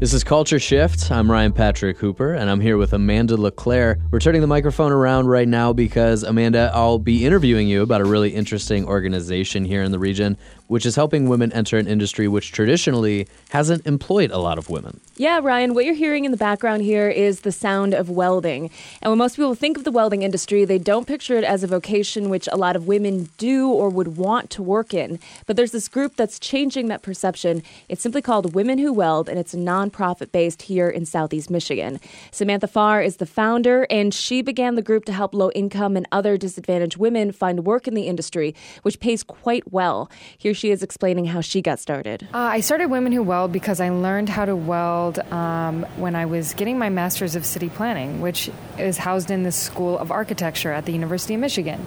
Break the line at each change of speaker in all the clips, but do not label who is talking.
This is Culture Shift. I'm Ryan Patrick Hooper, and I'm here with Amanda LeClaire. We're turning the microphone around right now because, Amanda, I'll be interviewing you about a really interesting organization here in the region, which is helping women enter an industry which traditionally hasn't employed a lot of women.
Yeah, Ryan, what you're hearing in the background here is the sound of welding. And when most people think of the welding industry, they don't picture it as a vocation which a lot of women do or would want to work in. But there's this group that's changing that perception. It's simply called Women Who Weld, and it's a non nonprofit based here in Southeast Michigan. Samantha Farr is the founder, and she began the group to help low income and other disadvantaged women find work in the industry, which pays quite well. Here she is explaining how she got started.
Uh, I started Women Who Weld because I learned how to weld um, when I was getting my Master's of City Planning, which is housed in the School of Architecture at the University of Michigan.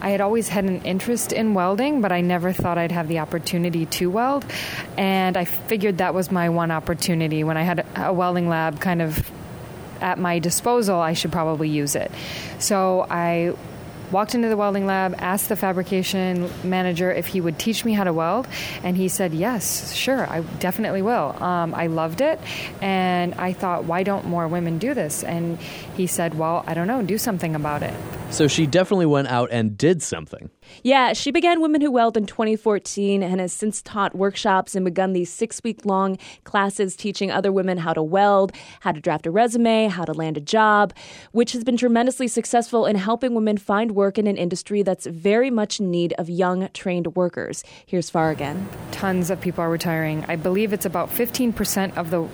I had always had an interest in welding, but I never thought I'd have the opportunity to weld. And I figured that was my one opportunity. When I had a welding lab kind of at my disposal, I should probably use it. So I walked into the welding lab, asked the fabrication manager if he would teach me how to weld, and he said, Yes, sure, I definitely will. Um, I loved it, and I thought, Why don't more women do this? And he said, Well, I don't know, do something about it.
So she definitely went out and did something.
Yeah, she began Women Who Weld in 2014 and has since taught workshops and begun these six week long classes teaching other women how to weld, how to draft a resume, how to land a job, which has been tremendously successful in helping women find work in an industry that's very much in need of young, trained workers. Here's Farr again.
Tons of people are retiring. I believe it's about 15% of the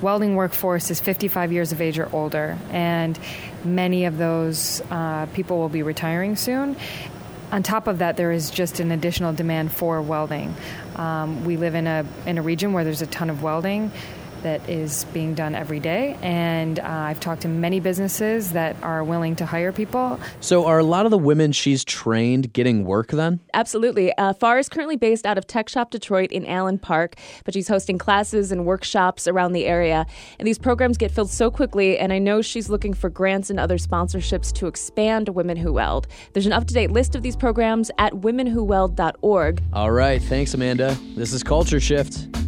welding workforce is 55 years of age or older, and many of those uh, people will be retiring soon on top of that, there is just an additional demand for welding. Um, we live in a in a region where there's a ton of welding that is being done every day. And uh, I've talked to many businesses that are willing to hire people.
So, are a lot of the women she's trained getting work then?
Absolutely. Uh, Farr is currently based out of TechShop Detroit in Allen Park, but she's hosting classes and workshops around the area. And these programs get filled so quickly, and I know she's looking for grants and other sponsorships to expand Women Who Weld. There's an up to date list of these programs at womenwhoweld.org.
All right. Thanks, Amanda. This is Culture Shift.